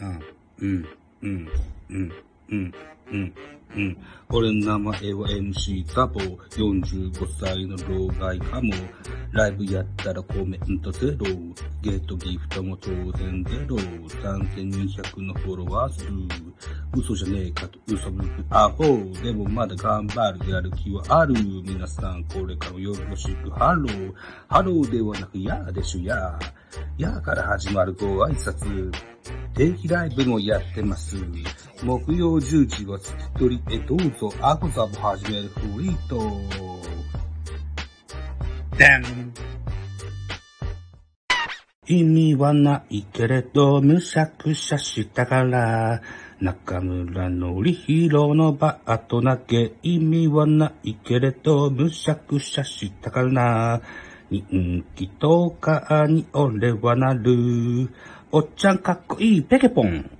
うん、うん、うん、うん、うん、うん。俺の名前は MC タボ。45歳の老害かも。ライブやったらコメントゼロ。ゲートギフトも当然ゼロ。3200のフォロワー数。嘘じゃねえかと嘘ぶくアホ。でもまだ頑張るやる気はある。皆さん。これからよろしくハロー。ハローではなくやーでしゅやー。やーから始まるご挨拶。定期ライブもやってます。木曜10時は月取りへどうぞ、アコザも始めるフリート。でん。意味はないけれど、むしゃくしゃしたから、中村のりひろのバート投げ、意味はないけれど、むしゃくしゃしたからな、人気とかに俺はなる。おっちゃんかっこいいペケポン。